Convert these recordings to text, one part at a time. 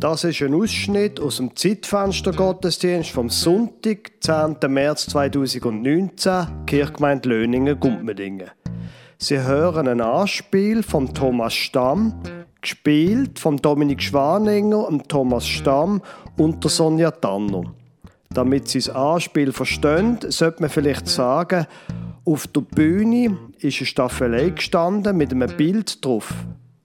Das ist ein Ausschnitt aus dem Zeitfenster Gottesdienst vom Sonntag, 10. März 2019, Kirchgemeinde Löningen-Gumpmedingen. Sie hören ein Anspiel von Thomas Stamm, gespielt von Dominik Schwaninger und Thomas Stamm und Sonja Tanner. Damit Sie das Anspiel verstehen, sollte man vielleicht sagen, auf der Bühne ist eine Staffelei gestanden mit einem Bild drauf.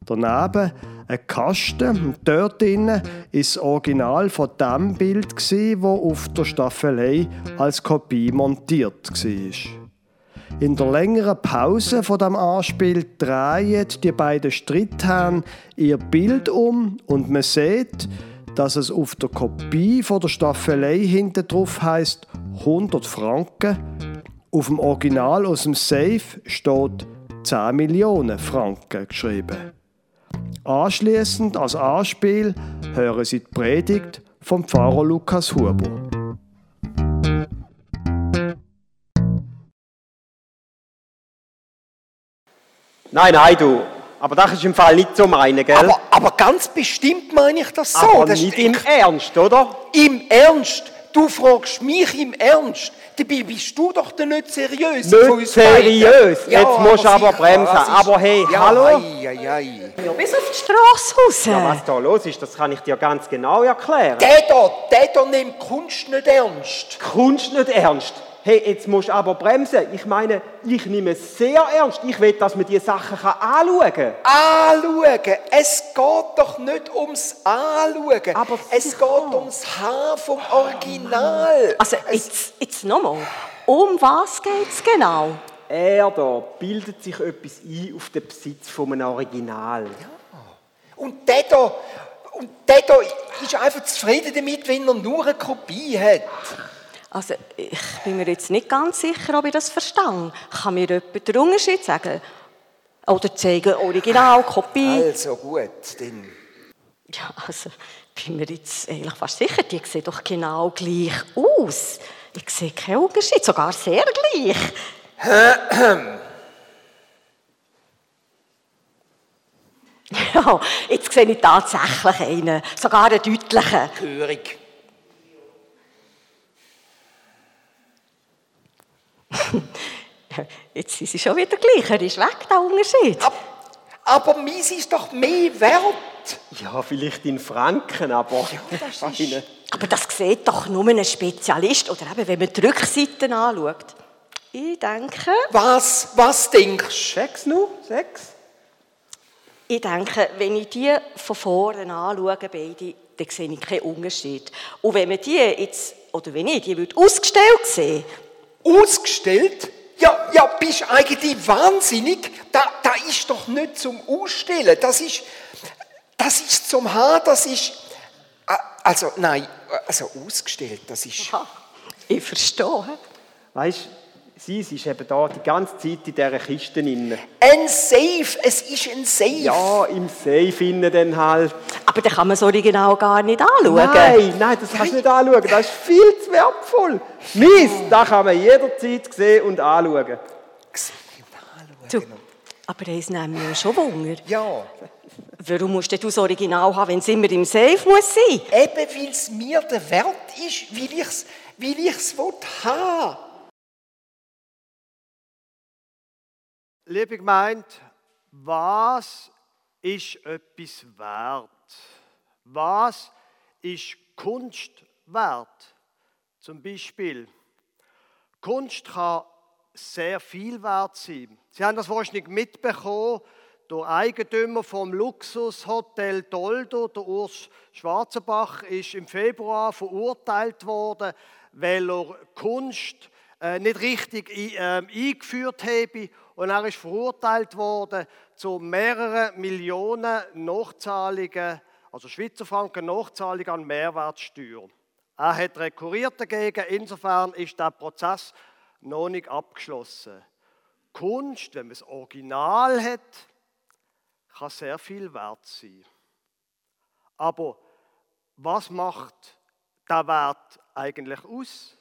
Daneben ein Kasten und dort drinnen ist das Original von dem Bild das auf der Staffelei als Kopie montiert war. In der längeren Pause von dem Anspiel drehen die beiden Streitherren ihr Bild um und man sieht, dass es auf der Kopie von der Staffelei hinten drauf heißt 100 Franken. Auf dem Original aus dem Safe steht 10 Millionen Franken geschrieben. Anschließend als Anspiel hören Sie die Predigt vom Pfarrer Lukas Huber. Nein, nein, du. Aber das ist im Fall nicht so meine, gell? Aber, aber ganz bestimmt meine ich das so. Aber das nicht im Ernst, oder? Im Ernst? Du fragst mich im Ernst? Dabei bist du doch der nicht seriös. Nicht seriös. Ja, Jetzt musst du aber bremsen. Aber hey, ja, hallo? Ei, ei, ei. Ja, bis auf die Straße raus. Ja, was da los ist, das kann ich dir ganz genau erklären. Der da, der da nimmt Kunst nicht ernst. Kunst nicht ernst. Hey, jetzt musst du aber bremsen. Ich meine, ich nehme es sehr ernst. Ich will, dass man diese Sachen kann anschauen kann. Anschauen? Es geht doch nicht ums Anschauen. Aber es geht ums Haar vom Original. Also, jetzt, jetzt nochmal. Um was geht es genau? Er da bildet sich etwas ein auf den Besitz von einem Original. Und der da, und der da ist einfach zufrieden damit, wenn er nur eine Kopie hat. Also, ich bin mir jetzt nicht ganz sicher, ob ich das verstehe. Kann mir jemand den Unterschied sagen? Oder zeigen Original, Kopie? Also gut, dann. Ja, also, bin mir jetzt eigentlich fast sicher, die sehen doch genau gleich aus. Ich sehe keinen Unterschied, sogar sehr gleich. Ja, jetzt sehe ich tatsächlich einen, sogar einen deutlichen. Gehörig. Jetzt sind sie schon wieder gleich, er ist weg, der Unterschied. Ab, aber meins ist doch mehr wert. Ja, vielleicht in Franken, aber... das ist-. Aber das sieht doch nur ein Spezialist, oder eben, wenn man die Rückseiten anschaut. Ich denke, Was, was denkst Sechs nur? Sechs? ich denke, wenn ich die von vorne anschaue, beide, dann sehe ich keinen Unterschied. Und wenn man die jetzt, oder wenn ich die würde ausgestellt sehen, du? Ausgestellt? Ja, bist eigentlich wahnsinnig. Da, da ist doch nicht zum Ausstellen. Das ist, das ist zum Haar, das ist. Also, nein, also ausgestellt, das ist. ha, ich verstehe. Weißt du, sie, sie ist eben da die ganze Zeit in dieser Kiste drin. Ein Safe, es ist ein Safe. Ja, im Safe innen dann halt. Aber dann kann man so genau gar nicht anschauen. Nein, nein, das kannst du nicht anschauen. Das ist viel zu wertvoll. Mies, das kann man jederzeit sehen und anschauen. Du, aber eins nehmen wir schon Wunder. Ja, Warum musst du das Original haben, wenn es immer im Safe muss sein? eben weil es mir der Wert ist, weil ich es weil ich's will haben. Liebe Gemeinde, was ist etwas wert? Was ist Kunst wert? Zum Beispiel, Kunst kann sehr viel wert sein. Sie haben das wahrscheinlich mitbekommen, der Eigentümer vom Luxushotel Doldo, der Urs Schwarzenbach, ist im Februar verurteilt worden, weil er Kunst äh, nicht richtig ähm, eingeführt habe. Und er ist verurteilt worden zu mehreren Millionen Nachzahlungen, also Schweizer Franken Nachzahlungen an Mehrwertsteuer. Er hat rekurriert dagegen, insofern ist der Prozess noch nicht abgeschlossen. Kunst, wenn man das Original hat, kann sehr viel wert sein. Aber was macht der Wert eigentlich aus?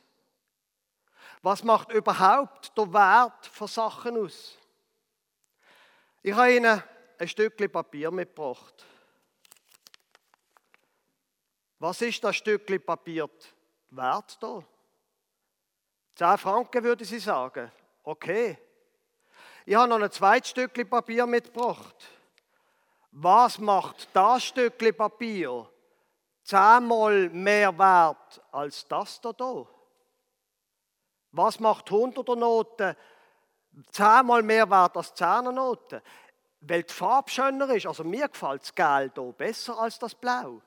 Was macht überhaupt der Wert von Sachen aus? Ich habe Ihnen ein Stückchen Papier mitgebracht. Was ist das Stückchen Papier wert da? 10 Franken würde sie sagen. Okay. Ich habe noch ein zweites Stückchen Papier mitgebracht. Was macht das Stückchen Papier zehnmal mehr wert als das da? da? Was macht 100er Noten zehnmal mehr wert als 10er Noten? Weil die Farbe schöner ist. Also mir gefällt das Gelb hier besser als das Blau.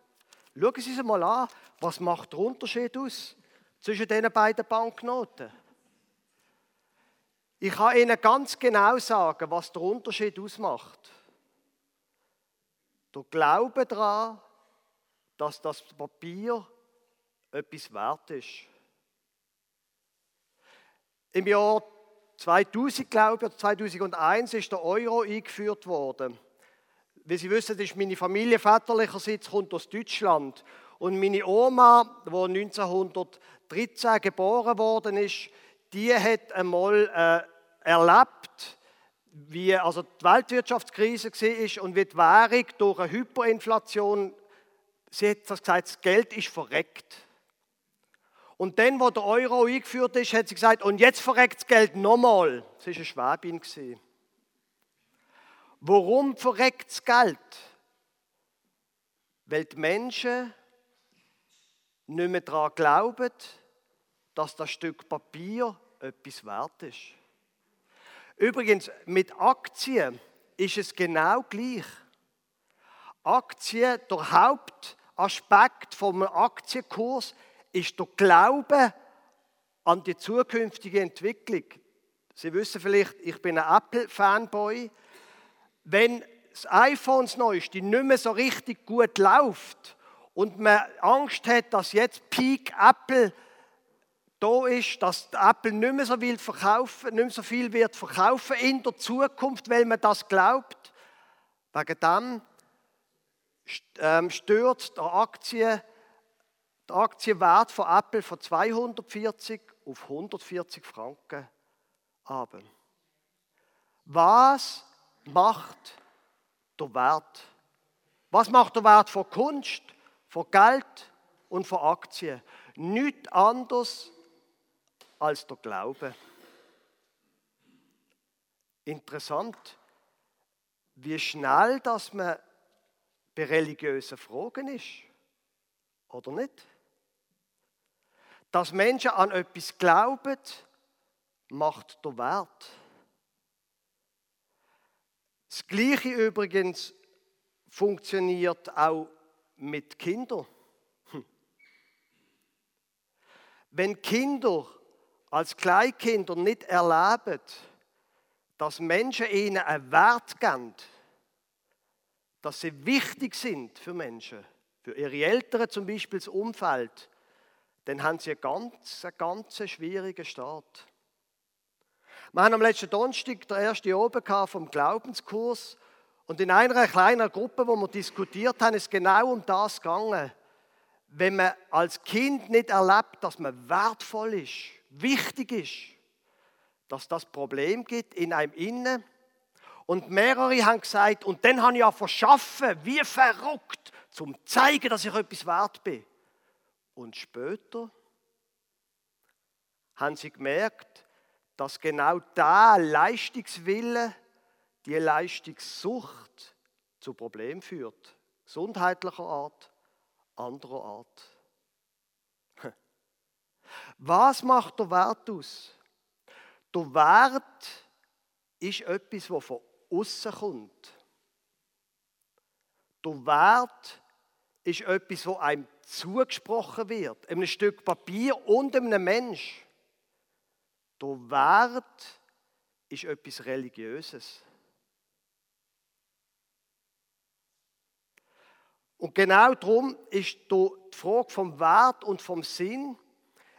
Schauen Sie sich mal an, was macht der Unterschied aus zwischen diesen beiden Banknoten? Ich kann Ihnen ganz genau sagen, was der Unterschied ausmacht. Der Glaube daran, dass das Papier etwas wert ist. Im Jahr 2000, glaube ich, oder 2001 ist der Euro eingeführt worden. Wie Sie wissen, ist meine Familie väterlicherseits kommt aus Deutschland. Und meine Oma, die 1913 geboren worden ist, die hat einmal äh, erlebt, wie also die Weltwirtschaftskrise war und wie die Währung durch eine Hyperinflation, sie hat das gesagt, das Geld ist verreckt. Und dann, wo der Euro eingeführt ist, hat sie gesagt, und jetzt verreckt das Geld nochmal. Das war eine Schwäbin. Warum verreckt das Geld? Weil die Menschen nicht mehr daran glauben, dass das Stück Papier etwas wert ist. Übrigens, mit Aktien ist es genau gleich. Aktien, der Hauptaspekt vom Aktienkurs ist der Glaube an die zukünftige Entwicklung. Sie wissen vielleicht, ich bin ein Apple-Fanboy. Wenn das iPhone das Neueste nicht mehr so richtig gut läuft und man Angst hat, dass jetzt Peak Apple da ist, dass Apple nicht mehr so viel verkaufen, nicht so viel wird verkaufen in der Zukunft, weil man das glaubt. Wegen dem ähm, stört der Aktie der Aktienwert von Apple von 240 auf 140 Franken ab. Was macht der Wert? Was macht der Wert von Kunst, von Geld und von Aktien? Nichts anderes als der Glaube. Interessant, wie schnell dass man bei religiösen Fragen ist, oder nicht? Dass Menschen an etwas glauben, macht der Wert. Das Gleiche übrigens funktioniert auch mit Kindern. Hm. Wenn Kinder als Kleinkinder nicht erleben, dass Menschen ihnen einen Wert geben, dass sie wichtig sind für Menschen, für ihre Eltern zum Beispiel das Umfeld, dann haben sie einen ganz, einen ganz schwierigen Start. Wir haben am letzten Donnerstag der erste oben vom Glaubenskurs und in einer kleinen Gruppe, wo wir diskutiert haben, ist genau um das gegangen. Wenn man als Kind nicht erlebt, dass man wertvoll ist, wichtig ist, dass das Problem gibt in einem Innen. Und mehrere haben gesagt, und dann habe ich ja verschaffen, wie verrückt, zum zeigen, dass ich etwas wert bin. Und später haben sie gemerkt, dass genau da Leistungswille, die Leistungssucht zu Problemen führt. Gesundheitlicher Art, anderer Art. Was macht der Wert aus? Der Wert ist etwas, das von außen kommt. Der Wert ist etwas, das einem zugesprochen wird, einem Stück Papier und einem Mensch. Der Wert ist etwas Religiöses. Und genau darum ist die Frage vom Wert und vom Sinn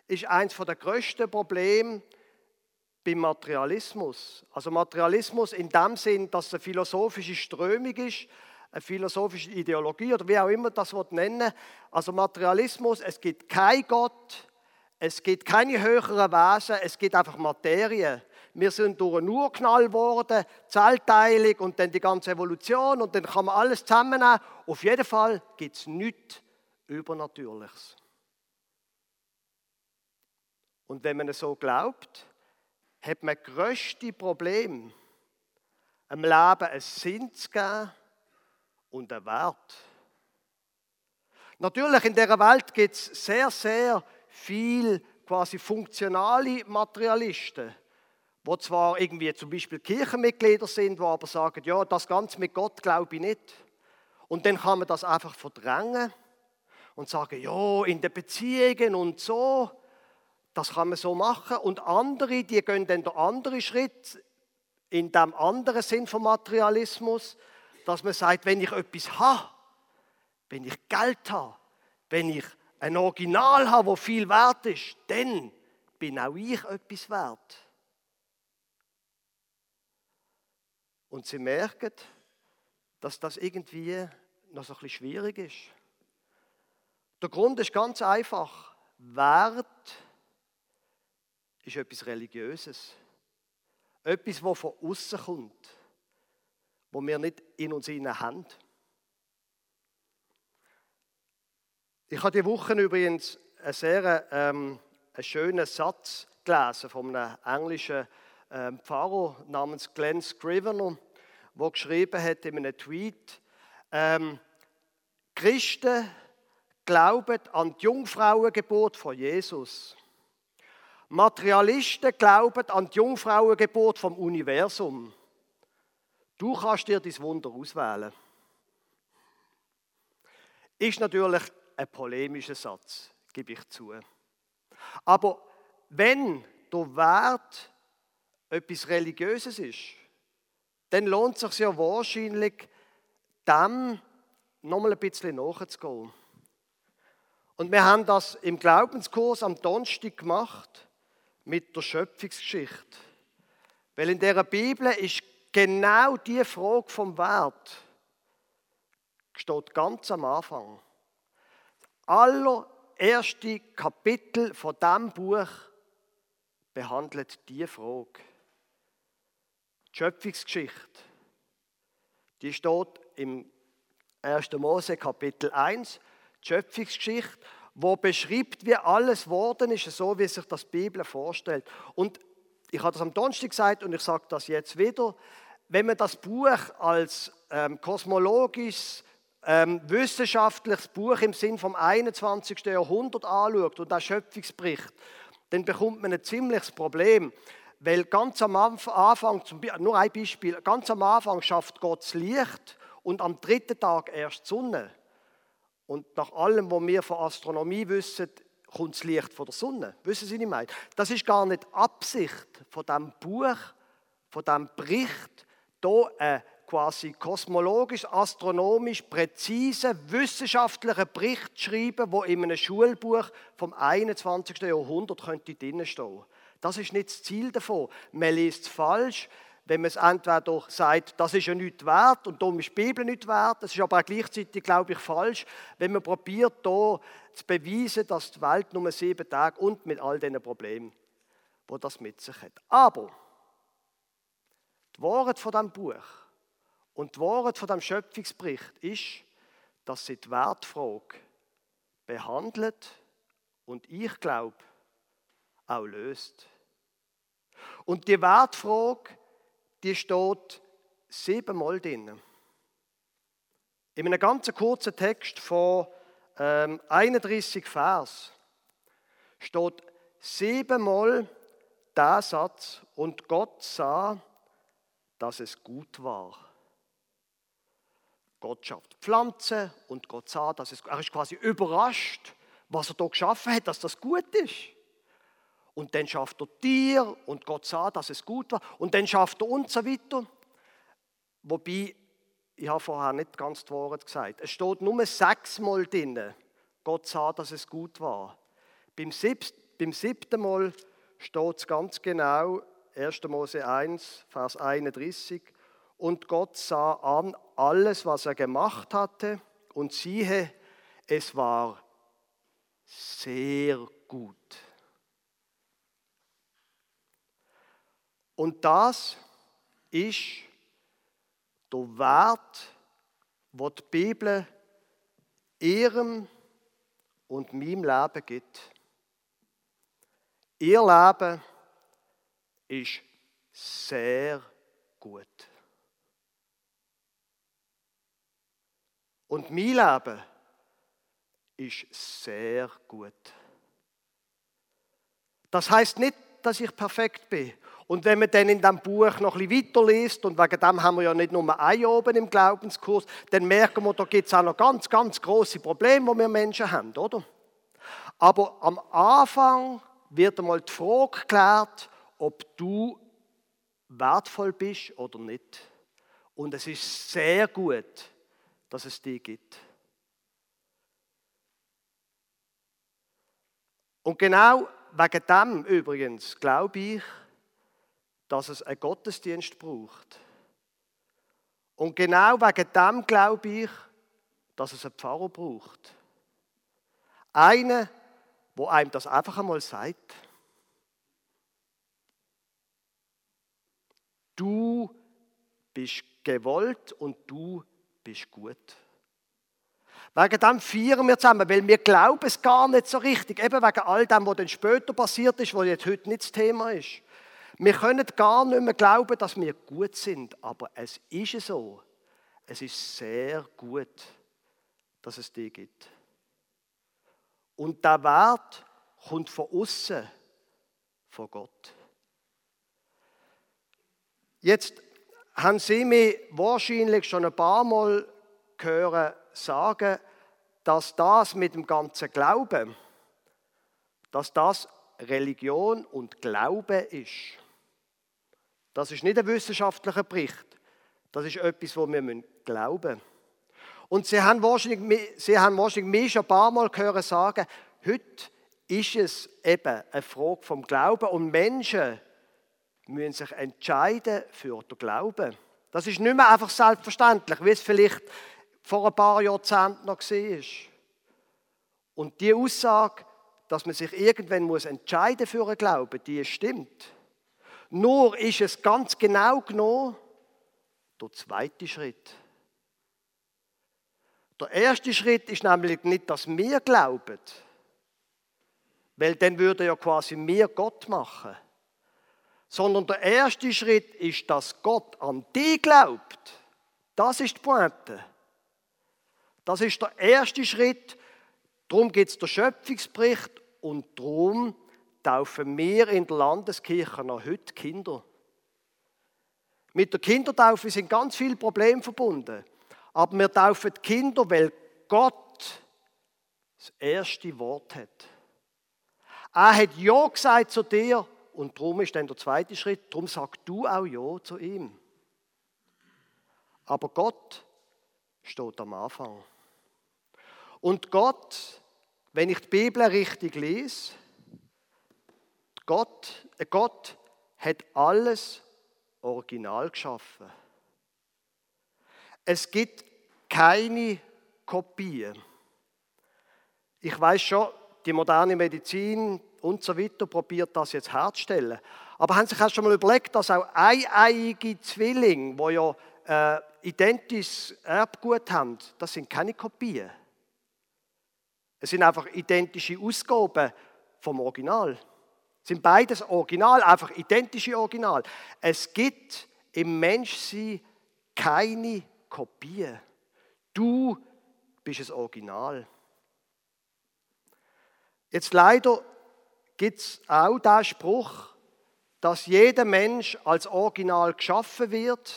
ist eines der größten Probleme beim Materialismus. Also Materialismus in dem Sinn, dass es eine philosophische Strömung ist, eine philosophische Ideologie oder wie auch immer das nennen Also Materialismus, es gibt kein Gott, es gibt keine höheren Wesen, es gibt einfach Materie. Wir sind durch einen Urknall geworden, Zellteilung und dann die ganze Evolution und dann kann man alles zusammennehmen. Auf jeden Fall gibt es nichts Übernatürliches. Und wenn man es so glaubt, hat man das grösste Problem, einem Leben einen Sinn zu geben und einen Wert. Natürlich, in dieser Welt gibt es sehr, sehr viel quasi funktionale Materialisten, wo zwar irgendwie zum Beispiel Kirchenmitglieder sind, die aber sagen, ja, das Ganze mit Gott glaube ich nicht. Und dann kann man das einfach verdrängen und sagen, ja, in den Beziehungen und so, das kann man so machen. Und andere, die gehen dann den anderen Schritt in dem anderen Sinn vom Materialismus, dass man sagt, wenn ich etwas habe, wenn ich Geld habe, wenn ich ein Original habe, wo viel wert ist, dann bin auch ich etwas wert. Und sie merken, dass das irgendwie noch so ein bisschen schwierig ist. Der Grund ist ganz einfach. Wert ist etwas Religiöses. Etwas, das von außen kommt, wo wir nicht in uns innen haben. Ich habe die Woche übrigens einen sehr ähm, einen schönen Satz gelesen von einem englischen ähm, Pfarrer namens Glenn Scrivener, der geschrieben hat in einem Tweet, ähm, Christen glauben an die Jungfrauengeburt von Jesus. Materialisten glauben an die Jungfrauengeburt vom Universum. Du kannst dir dein Wunder auswählen. Ist natürlich ein polemischer Satz, gebe ich zu. Aber wenn der Wert etwas Religiöses ist, dann lohnt es sich ja wahrscheinlich, dem nochmal ein bisschen nachzugehen. Und wir haben das im Glaubenskurs am Donnerstag gemacht mit der Schöpfungsgeschichte. Weil in der Bibel ist genau die Frage vom Wert steht ganz am Anfang allererste Kapitel von diesem Buch behandelt diese Frage. Die Schöpfungsgeschichte, die steht im 1. Mose Kapitel 1, die Schöpfungsgeschichte, wo beschreibt, wie alles geworden ist, so wie sich das die Bibel vorstellt. Und ich habe das am Donnerstag gesagt und ich sage das jetzt wieder. Wenn man das Buch als ähm, kosmologisches ähm, wissenschaftliches Buch im Sinn vom 21. Jahrhundert anschaut und das Schöpfungsbericht, dann bekommt man ein ziemliches Problem. Weil ganz am Anfang, nur ein Beispiel, ganz am Anfang schafft Gott das Licht und am dritten Tag erst die Sonne. Und nach allem, was wir von Astronomie wissen, kommt das Licht von der Sonne. Wissen Sie, was ich meine? Das ist gar nicht Absicht von diesem Buch, von diesem Bericht, hier eine quasi kosmologisch, astronomisch präzise, wissenschaftlichen Bericht schreiben, wo in einem Schulbuch vom 21. Jahrhundert könnte drinnen stehen. Das ist nicht das Ziel davon. Man liest falsch, wenn man es entweder sagt, das ist ja nicht wert und darum ist die Bibel nicht wert. Das ist aber auch gleichzeitig, glaube ich, falsch, wenn man probiert, hier zu beweisen, dass die Welt nur sieben Tage und mit all diesen Problemen, wo das mit sich hat. Aber die Wahrheit von diesem Buch und die Wahrheit von dem Schöpfungsbericht ist, dass sie die Wertfrage behandelt und ich glaube auch löst. Und die Wertfrage, die steht siebenmal drin. In einem ganz kurzen Text von ähm, 31 Vers steht siebenmal der Satz, und Gott sah, dass es gut war. Gott schafft Pflanzen und Gott sah, dass es, er ist quasi überrascht, was er da geschaffen hat, dass das gut ist. Und dann schafft er Tier und Gott sah, dass es gut war. Und dann schafft er und so weiter. Wobei, ich habe vorher nicht ganz die Wahrheit gesagt. Es steht nur sechsmal drin, Gott sah, dass es gut war. Beim, siebten, beim siebten Mal steht es ganz genau, 1. Mose 1, Vers 31. Und Gott sah an alles, was er gemacht hatte, und siehe, es war sehr gut. Und das ist der Wert, wo die Bibel ihrem und meinem Leben gibt. Ihr Leben ist sehr gut. Und mein Leben ist sehr gut. Das heißt nicht, dass ich perfekt bin. Und wenn man dann in diesem Buch noch ein bisschen weiterliest, und wegen dem haben wir ja nicht nur ein oben im Glaubenskurs, dann merken wir, da gibt es auch noch ganz, ganz große Probleme, die wir Menschen haben, oder? Aber am Anfang wird einmal die Frage geklärt, ob du wertvoll bist oder nicht. Und es ist sehr gut, dass es die gibt. Und genau wegen dem übrigens glaube ich, dass es einen Gottesdienst braucht. Und genau wegen dem glaube ich, dass es einen Pfarrer braucht. Einen, wo einem das einfach einmal sagt. Du bist gewollt und du bist gut. Wegen dem feiern wir zusammen, weil wir glauben es gar nicht so richtig. Eben wegen all dem, was dann später passiert ist, was jetzt heute nicht das Thema ist. Wir können gar nicht mehr glauben, dass wir gut sind, aber es ist so. Es ist sehr gut, dass es die gibt. Und der Wert kommt von außen, von Gott. Jetzt haben Sie mich wahrscheinlich schon ein paar Mal hören sagen, dass das mit dem ganzen Glauben, dass das Religion und Glaube ist. Das ist nicht ein wissenschaftlicher Bericht. Das ist etwas, wo wir glauben müssen. Und Sie haben wahrscheinlich, Sie haben wahrscheinlich mich schon ein paar Mal gehört sagen, heute ist es eben eine Frage vom Glauben und Menschen müssen sich entscheiden für den Glauben. Das ist nicht mehr einfach selbstverständlich, wie es vielleicht vor ein paar Jahrzehnten noch war. Und die Aussage, dass man sich irgendwann muss entscheiden für einen Glauben, die stimmt. Nur ist es ganz genau genommen der zweite Schritt. Der erste Schritt ist nämlich nicht, dass wir glauben, weil dann würde ja quasi mir Gott machen. Sondern der erste Schritt ist, dass Gott an dich glaubt. Das ist die Pointe. Das ist der erste Schritt. Darum gibt es den Schöpfungsbericht und darum taufen wir in der Landeskirche noch heute Kinder. Mit der Kindertaufe sind ganz viele Probleme verbunden. Aber wir taufen Kinder, weil Gott das erste Wort hat. Er hat Ja gesagt zu dir und darum ist dann der zweite Schritt, darum sagst du auch Ja zu ihm. Aber Gott steht am Anfang. Und Gott, wenn ich die Bibel richtig lese, Gott, Gott hat alles original geschaffen. Es gibt keine Kopien. Ich weiß schon, die moderne Medizin und so weiter probiert das jetzt herzustellen. Aber haben Sie sich schon mal überlegt, dass auch eineiige Zwillinge, die ja äh, identisches Erbgut haben, das sind keine Kopien. Es sind einfach identische Ausgaben vom Original. Sind beides Original, einfach identische Original. Es gibt im Menschsein keine Kopie. Du bist das Original. Jetzt leider gibt es auch den Spruch, dass jeder Mensch als Original geschaffen wird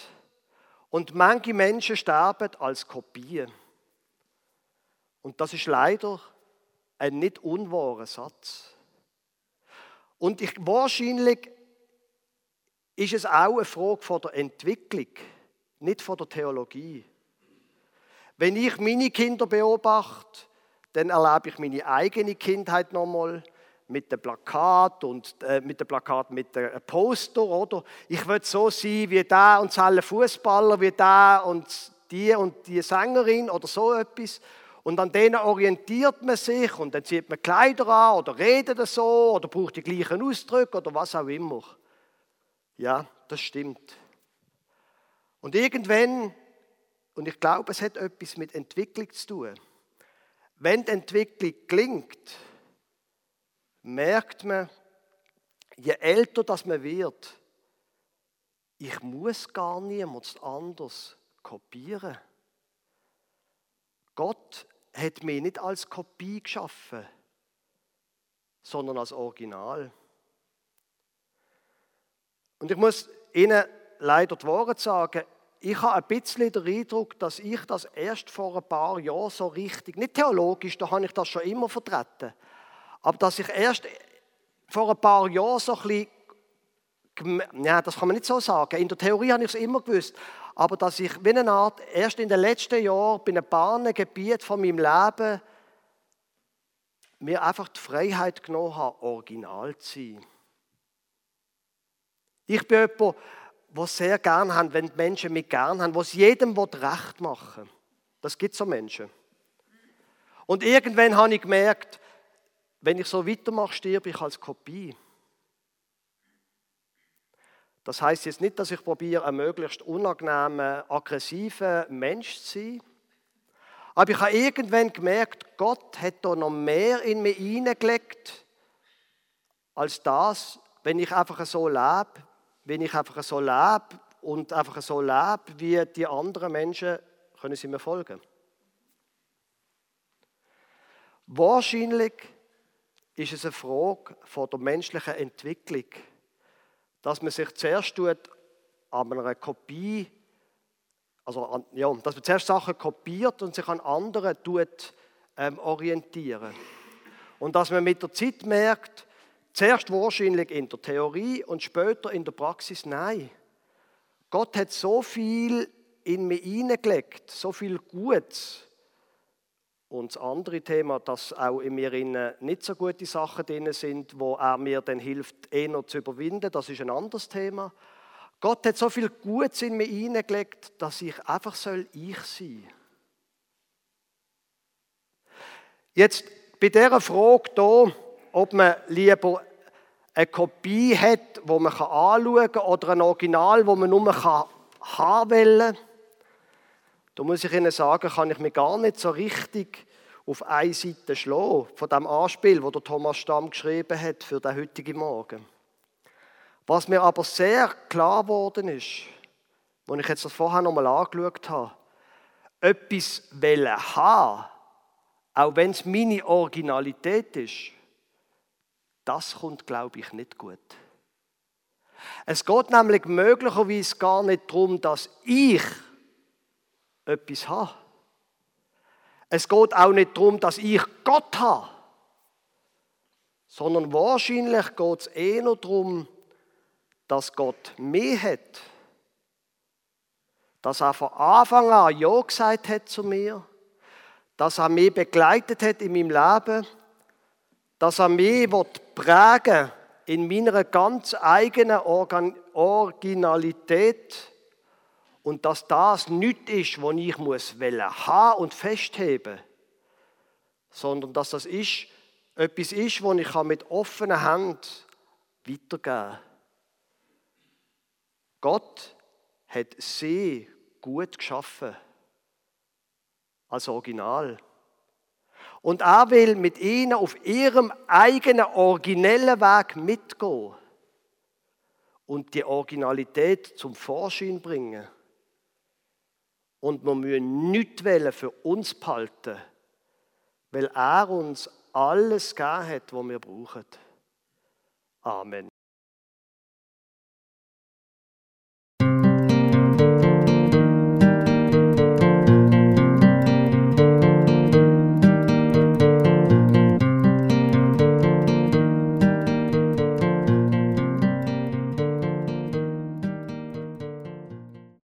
und manche Menschen sterben als Kopie. Und das ist leider ein nicht unwahrer Satz. Und ich, wahrscheinlich ist es auch eine Frage von der Entwicklung, nicht von der Theologie. Wenn ich meine Kinder beobachte, dann erlebe ich meine eigene Kindheit nochmal mit dem Plakat und äh, mit dem Plakat mit dem Poster, oder? Ich will so sein wie da und alle Fußballer wie da und die und die Sängerin oder so etwas. Und an denen orientiert man sich und dann zieht man Kleider an oder redet so oder braucht die gleichen Ausdrücke oder was auch immer. Ja, das stimmt. Und irgendwann, und ich glaube, es hat etwas mit Entwicklung zu tun, wenn die Entwicklung gelingt, merkt man, je älter das man wird, ich muss gar niemand anders kopieren. Gott hat mich nicht als Kopie geschaffen, sondern als Original. Und ich muss Ihnen leider die Worte sagen, ich habe ein bisschen den Eindruck, dass ich das erst vor ein paar Jahren so richtig, nicht theologisch, da habe ich das schon immer vertreten, aber dass ich erst vor ein paar Jahren so ein bisschen ja, das kann man nicht so sagen. In der Theorie habe ich es immer gewusst. Aber dass ich wie eine Art, erst in den letzten Jahren bei einem paar Gebiet von meinem Leben mir einfach die Freiheit genommen habe, original zu sein. Ich bin jemand, der sehr gern haben, wenn die Menschen mich gern haben, was jedem recht machen Das gibt so Menschen. Und irgendwann habe ich gemerkt, wenn ich so weitermache, stirb ich als Kopie. Das heißt jetzt nicht, dass ich probiere, ein möglichst unangenehmer, aggressiver Mensch zu sein. Aber ich habe irgendwann gemerkt, Gott hat da noch mehr in mich hineingelegt, als das, wenn ich einfach so lebe, wenn ich einfach so lebe und einfach so lebe, wie die anderen Menschen, können sie mir folgen. Wahrscheinlich ist es eine Frage von der menschlichen Entwicklung dass man sich zuerst tut an einer Kopie, also an, ja, dass man zuerst Sachen kopiert und sich an anderen tut, ähm, orientieren. Und dass man mit der Zeit merkt, zuerst wahrscheinlich in der Theorie und später in der Praxis, nein. Gott hat so viel in mich hineingelegt, so viel Gutes. Und das andere Thema, dass auch in mir nicht so gute Sachen drin sind, wo er mir dann hilft, eher zu überwinden, das ist ein anderes Thema. Gott hat so viel Gutes in mich hineingelegt, dass ich einfach soll ich sein. Jetzt bei dieser Frage hier, ob man lieber eine Kopie hat, wo man anschauen kann, oder ein Original, wo man nur haben will, da muss ich Ihnen sagen, kann ich mich gar nicht so richtig auf eine Seite schlagen, von dem Anspiel, wo der Thomas Stamm geschrieben hat für den heutigen Morgen. Was mir aber sehr klar geworden ist, als ich jetzt das vorher nochmal angeschaut habe, etwas wollen haben, auch wenn es meine Originalität ist, das kommt, glaube ich, nicht gut. Es geht nämlich möglicherweise gar nicht darum, dass ich etwas habe. Es geht auch nicht darum, dass ich Gott habe, sondern wahrscheinlich geht es eher darum, dass Gott mich hat. Dass er von Anfang an Ja gesagt hat zu mir, dass er mich begleitet hat in meinem Leben, dass er mich prägen in meiner ganz eigenen Originalität und dass das nichts ist, was ich muss haben und festheben sondern dass das ist, etwas ist, was ich mit offener Hand weitergeben kann. Gott hat sie gut geschaffen. Als Original. Und er will mit ihnen auf ihrem eigenen originellen Weg mitgehen und die Originalität zum Vorschein bringen. Und wir müssen nichts für uns behalten, weil er uns alles gegeben hat, was wir brauchen. Amen.